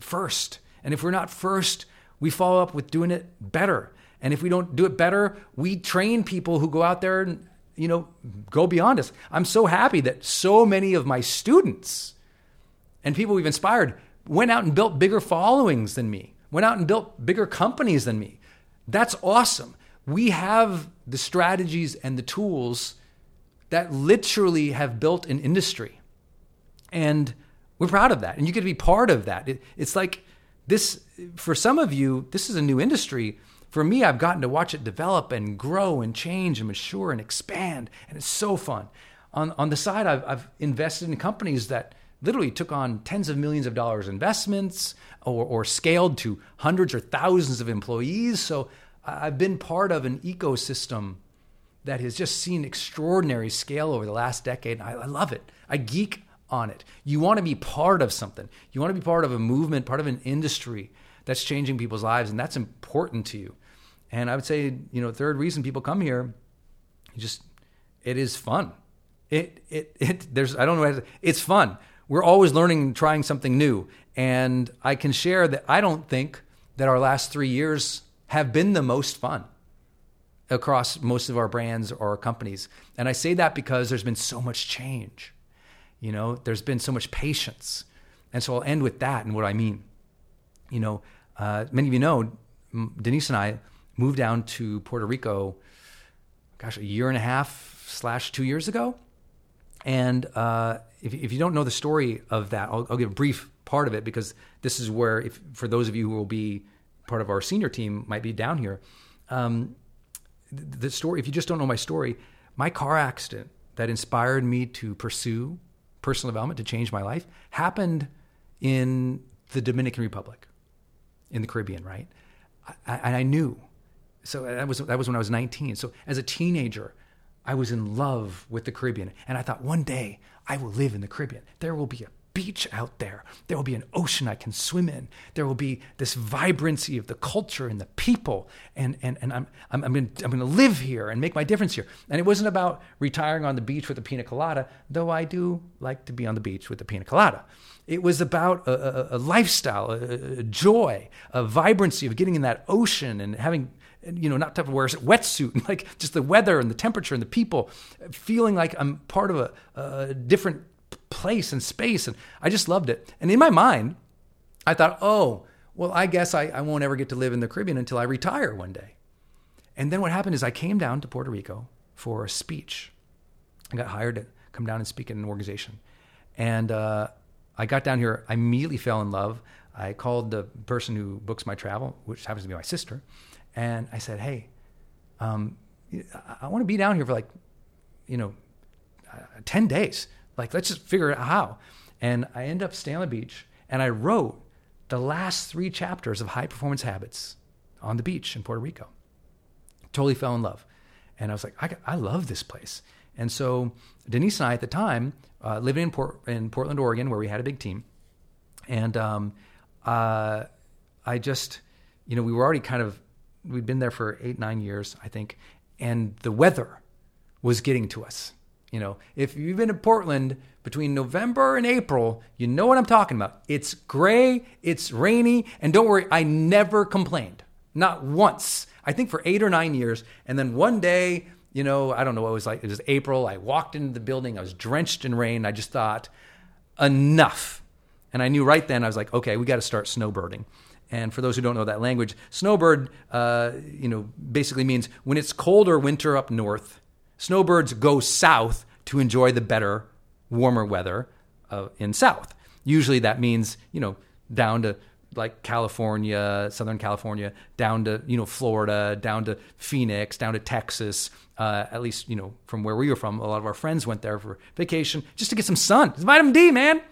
first. And if we're not first, we follow up with doing it better. And if we don't do it better, we train people who go out there and, you know, go beyond us. I'm so happy that so many of my students and people we've inspired went out and built bigger followings than me, went out and built bigger companies than me. That's awesome. We have the strategies and the tools that literally have built an industry. And we're proud of that. And you get to be part of that. It, it's like this, for some of you, this is a new industry. For me, I've gotten to watch it develop and grow and change and mature and expand. And it's so fun. On, on the side, I've, I've invested in companies that literally took on tens of millions of dollars investments or, or scaled to hundreds or thousands of employees. So I've been part of an ecosystem that has just seen extraordinary scale over the last decade. I, I love it. I geek on it. You want to be part of something. You want to be part of a movement, part of an industry that's changing people's lives, and that's important to you. And I would say, you know, third reason people come here, just it is fun. It it it. There's I don't know. It's fun we're always learning and trying something new. And I can share that I don't think that our last three years have been the most fun across most of our brands or our companies. And I say that because there's been so much change. You know, there's been so much patience. And so I'll end with that and what I mean. You know, uh, many of you know, Denise and I moved down to Puerto Rico, gosh, a year and a half slash two years ago. And uh, if, if you don't know the story of that, I'll, I'll give a brief part of it because this is where, if for those of you who will be part of our senior team, might be down here. Um, the story, if you just don't know my story, my car accident that inspired me to pursue personal development to change my life happened in the Dominican Republic, in the Caribbean, right? And I, I knew. So that was that was when I was 19. So as a teenager, I was in love with the Caribbean. And I thought, one day I will live in the Caribbean. There will be a beach out there. There will be an ocean I can swim in. There will be this vibrancy of the culture and the people. And, and, and I'm, I'm, I'm going I'm to live here and make my difference here. And it wasn't about retiring on the beach with a pina colada, though I do like to be on the beach with a pina colada. It was about a, a, a lifestyle, a, a joy, a vibrancy of getting in that ocean and having you know, not to wear a wetsuit, like just the weather and the temperature and the people, feeling like I'm part of a, a different place and space. And I just loved it. And in my mind, I thought, oh, well, I guess I, I won't ever get to live in the Caribbean until I retire one day. And then what happened is I came down to Puerto Rico for a speech. I got hired to come down and speak in an organization. And uh, I got down here, I immediately fell in love. I called the person who books my travel, which happens to be my sister, and I said, hey, um, I want to be down here for like, you know, uh, 10 days. Like, let's just figure out how. And I end up staying on the beach and I wrote the last three chapters of High Performance Habits on the beach in Puerto Rico. Totally fell in love. And I was like, I, I love this place. And so Denise and I at the time, uh, living in, Port, in Portland, Oregon, where we had a big team, And um, uh, I just, you know, we were already kind of, we'd been there for eight, nine years, I think. And the weather was getting to us. You know, if you've been to Portland between November and April, you know what I'm talking about. It's gray, it's rainy, and don't worry, I never complained. Not once. I think for eight or nine years. And then one day, you know, I don't know what it was like. It was April. I walked into the building. I was drenched in rain. I just thought, enough. And I knew right then, I was like, okay, we got to start snowbirding. And for those who don't know that language, snowbird, uh, you know, basically means when it's colder winter up north, snowbirds go south to enjoy the better, warmer weather uh, in south. Usually that means, you know, down to like California, Southern California, down to you know Florida, down to Phoenix, down to Texas. Uh, at least you know from where we were from, a lot of our friends went there for vacation just to get some sun. It's vitamin D, man.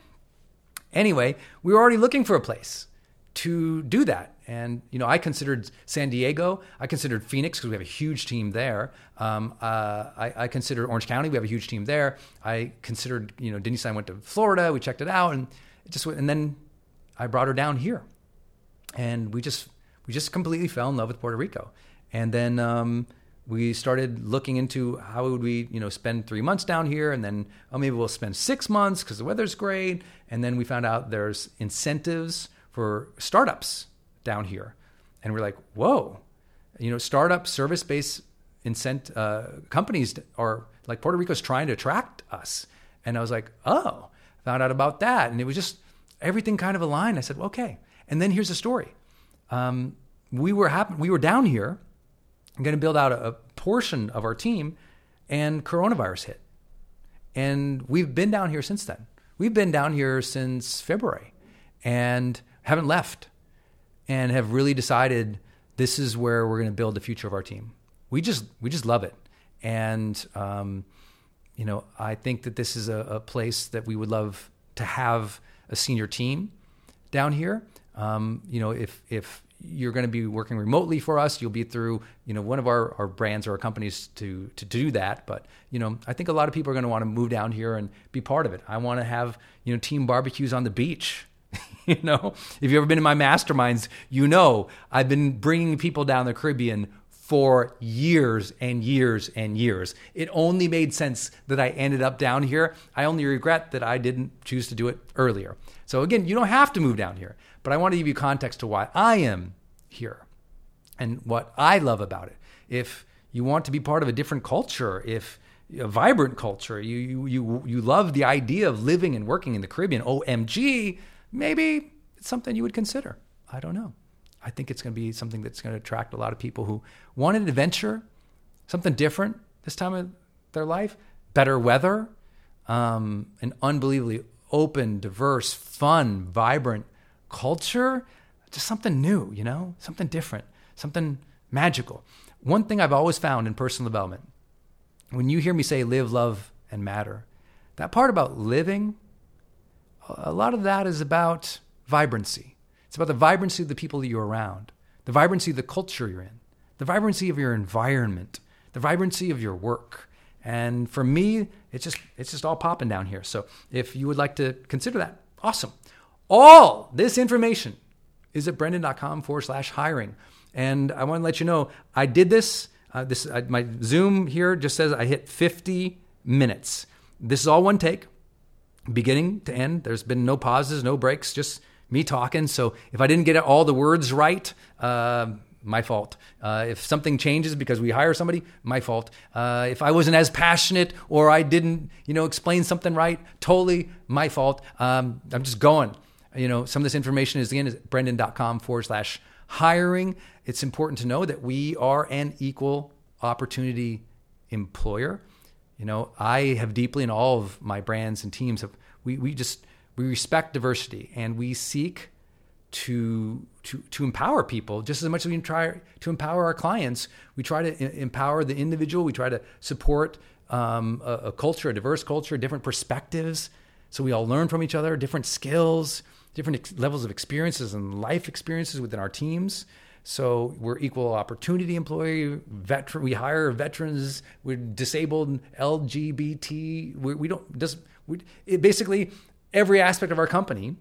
Anyway, we were already looking for a place to do that, and you know I considered San Diego. I considered Phoenix because we have a huge team there. Um, uh, I, I, considered Orange County. We have a huge team there. I considered you know Denise and I went to Florida. We checked it out, and it just and then I brought her down here and we just we just completely fell in love with Puerto Rico. And then um, we started looking into how would we you know spend three months down here, and then oh maybe we'll spend six months because the weather's great. And then we found out there's incentives for startups down here, and we're like, whoa, you know, startup service based incent uh, companies are like Puerto Rico's trying to attract us. And I was like, oh, found out about that, and it was just everything kind of aligned. I said, okay. And then here's the story. Um, we were happen- we were down here, going to build out a, a portion of our team, and coronavirus hit. And we've been down here since then. We've been down here since February, and haven't left, and have really decided this is where we're going to build the future of our team. We just we just love it, and um, you know I think that this is a, a place that we would love to have a senior team down here um, you know, if if you're going to be working remotely for us, you'll be through you know one of our, our brands or our companies to to do that. But you know, I think a lot of people are going to want to move down here and be part of it. I want to have you know team barbecues on the beach. you know, if you've ever been in my masterminds, you know I've been bringing people down the Caribbean for years and years and years. It only made sense that I ended up down here. I only regret that I didn't choose to do it earlier. So again, you don't have to move down here. But I want to give you context to why I am here and what I love about it. If you want to be part of a different culture, if a vibrant culture, you you you you love the idea of living and working in the Caribbean, OMG, maybe it's something you would consider. I don't know. I think it's going to be something that's going to attract a lot of people who want an adventure, something different this time of their life, better weather, um, an unbelievably open, diverse, fun, vibrant culture, just something new, you know, something different, something magical. One thing I've always found in personal development, when you hear me say live, love, and matter, that part about living, a lot of that is about vibrancy. It's about the vibrancy of the people that you're around, the vibrancy of the culture you're in, the vibrancy of your environment, the vibrancy of your work. And for me, it's just it's just all popping down here. So if you would like to consider that, awesome. All this information is at brendon.com forward slash hiring. And I want to let you know I did this. Uh, this uh, my Zoom here just says I hit 50 minutes. This is all one take, beginning to end. There's been no pauses, no breaks, just me talking. So if I didn't get all the words right, uh, my fault. Uh, if something changes because we hire somebody, my fault. Uh, if I wasn't as passionate or I didn't, you know, explain something right, totally my fault. Um, I'm just going you know, some of this information is again is brendon.com forward slash hiring. It's important to know that we are an equal opportunity employer. You know, I have deeply in all of my brands and teams have we, we just we respect diversity and we seek to to to empower people just as much as we try to empower our clients. We try to empower the individual. We try to support um, a, a culture, a diverse culture, different perspectives, so we all learn from each other, different skills different ex- levels of experiences and life experiences within our teams. So we're equal opportunity employee, veteran. We hire veterans. We're disabled, LGBT. We, we don't just we, it basically every aspect of our company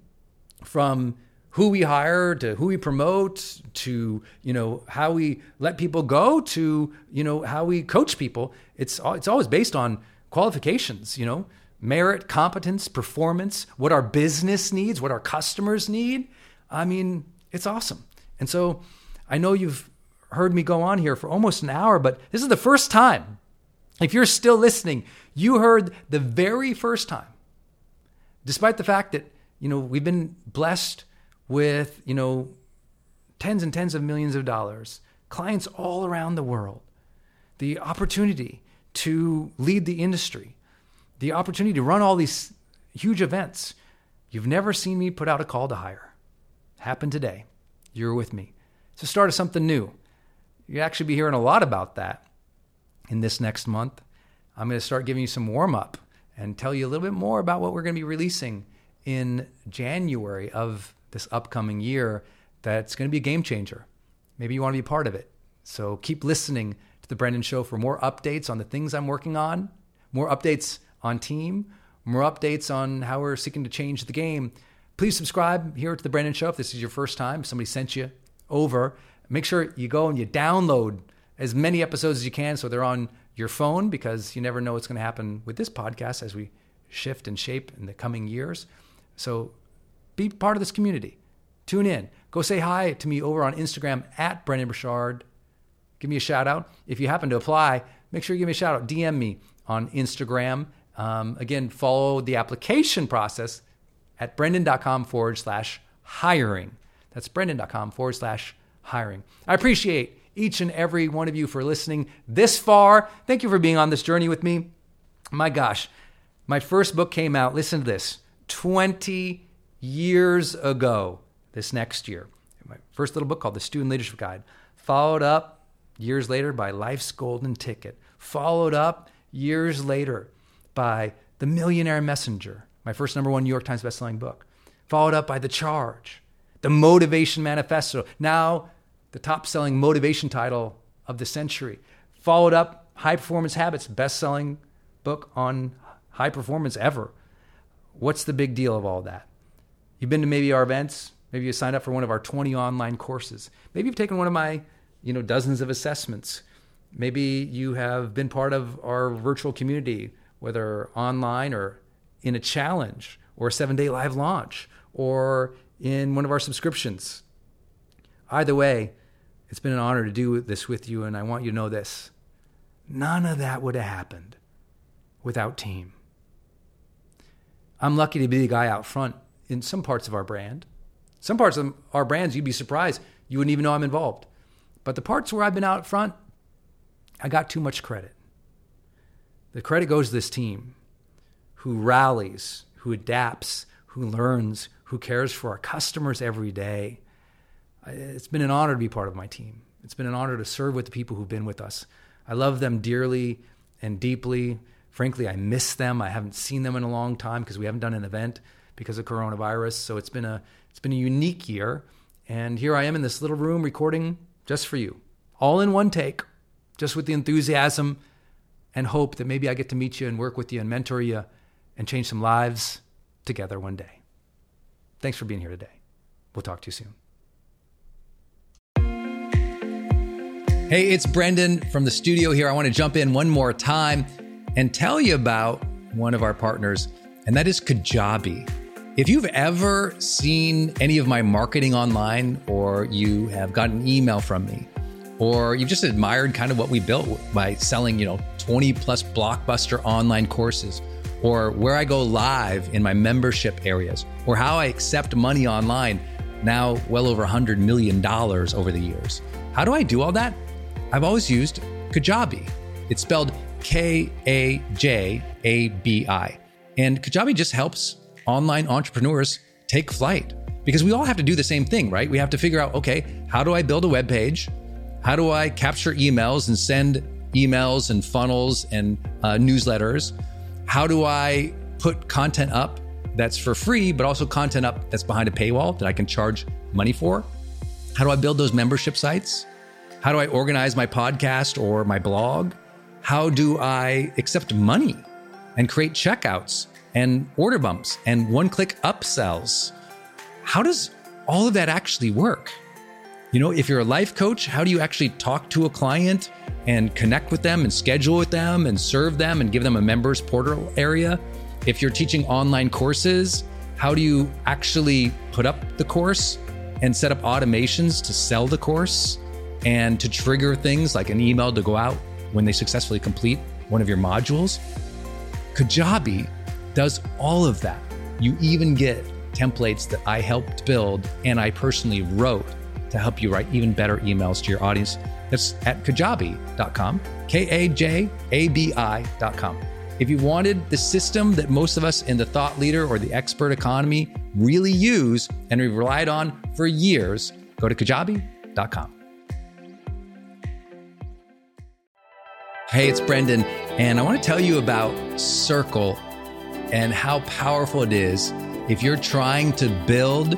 from who we hire to who we promote to you know how we let people go to you know how we coach people it's it's always based on qualifications you know merit competence performance what our business needs what our customers need i mean it's awesome and so i know you've heard me go on here for almost an hour but this is the first time if you're still listening you heard the very first time despite the fact that you know we've been blessed with, you know, tens and tens of millions of dollars, clients all around the world, the opportunity to lead the industry, the opportunity to run all these huge events. You've never seen me put out a call to hire. Happened today. You're with me. The start of something new. You'll actually be hearing a lot about that in this next month. I'm going to start giving you some warm up and tell you a little bit more about what we're going to be releasing in January of this upcoming year that's going to be a game changer. Maybe you want to be part of it. So keep listening to The Brendon Show for more updates on the things I'm working on, more updates on team, more updates on how we're seeking to change the game. Please subscribe here to The Brendon Show if this is your first time. Somebody sent you over. Make sure you go and you download as many episodes as you can so they're on your phone because you never know what's going to happen with this podcast as we shift and shape in the coming years. So be part of this community. Tune in. Go say hi to me over on Instagram at Brendon Burchard. Give me a shout out. If you happen to apply, make sure you give me a shout out. DM me on Instagram. Um, again, follow the application process at brendon.com forward slash hiring. That's brendon.com forward slash hiring. I appreciate each and every one of you for listening this far. Thank you for being on this journey with me. My gosh, my first book came out, listen to this, 20 years ago this next year. My first little book called The Student Leadership Guide, followed up years later by Life's Golden Ticket, followed up years later by The Millionaire Messenger, my first number one New York Times bestselling book, followed up by The Charge, The Motivation Manifesto, now the top selling motivation title of the century, followed up High Performance Habits, best selling book on high performance ever. What's the big deal of all that? You've been to maybe our events. Maybe you signed up for one of our 20 online courses. Maybe you've taken one of my, you know, dozens of assessments. Maybe you have been part of our virtual community, whether online or in a challenge or a seven day live launch or in one of our subscriptions. Either way, it's been an honor to do this with you, and I want you to know this. None of that would have happened without team. I'm lucky to be the guy out front in some parts of our brand. Some parts of our brands, you'd be surprised. You wouldn't even know I'm involved. But the parts where I've been out front, I got too much credit. The credit goes to this team who rallies, who adapts, who learns, who cares for our customers every day. It's been an honor to be part of my team. It's been an honor to serve with the people who've been with us. I love them dearly and deeply. Frankly, I miss them. I haven't seen them in a long time because we haven't done an event because of coronavirus. So it's been a it's been a unique year, and here I am in this little room recording just for you, all in one take, just with the enthusiasm and hope that maybe I get to meet you and work with you and mentor you and change some lives together one day. Thanks for being here today. We'll talk to you soon. Hey, it's Brendon from the studio here. I want to jump in one more time and tell you about one of our partners, and that is Kajabi. If you've ever seen any of my marketing online, or you have gotten an email from me, or you've just admired kind of what we built by selling, you know, 20 plus blockbuster online courses, or where I go live in my membership areas, or how I accept money online, now well over $100 million over the years. How do I do all that? I've always used Kajabi. It's spelled K A J A B I. And Kajabi just helps online entrepreneurs take flight because we all have to do the same thing, right? We have to figure out, okay, how do I build a web page? How do I capture emails and send emails and funnels and uh, newsletters? How do I put content up that's for free, but also content up that's behind a paywall that I can charge money for? How do I build those membership sites? How do I organize my podcast or my blog? How do I accept money and create checkouts and order bumps and one click upsells. how does all of that actually work? You know, if you're a life coach, how do you actually talk to a client and connect with them and schedule with them and serve them and give them a members portal area? If you're teaching online courses, how do you actually put up the course and set up automations to sell the course and to trigger things like an email to go out when they successfully complete one of your modules? Kajabi does all of that. You even get templates that I helped build and I personally wrote to help you write even better emails to your audience. That's at kajabi.com, K A J A B I.com. If you wanted the system that most of us in the thought leader or the expert economy really use and we've relied on for years, go to kajabi.com. Hey, it's Brendon, and I want to tell you about Circle and how powerful it is if you're trying to build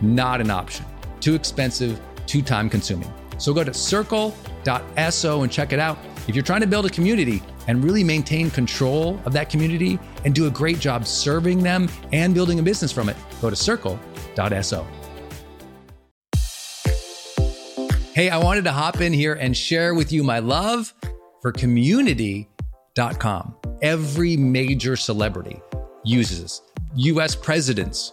not an option. Too expensive, too time consuming. So go to circle.so and check it out. If you're trying to build a community and really maintain control of that community and do a great job serving them and building a business from it, go to circle.so. Hey, I wanted to hop in here and share with you my love for community Com. Every major celebrity uses. US presidents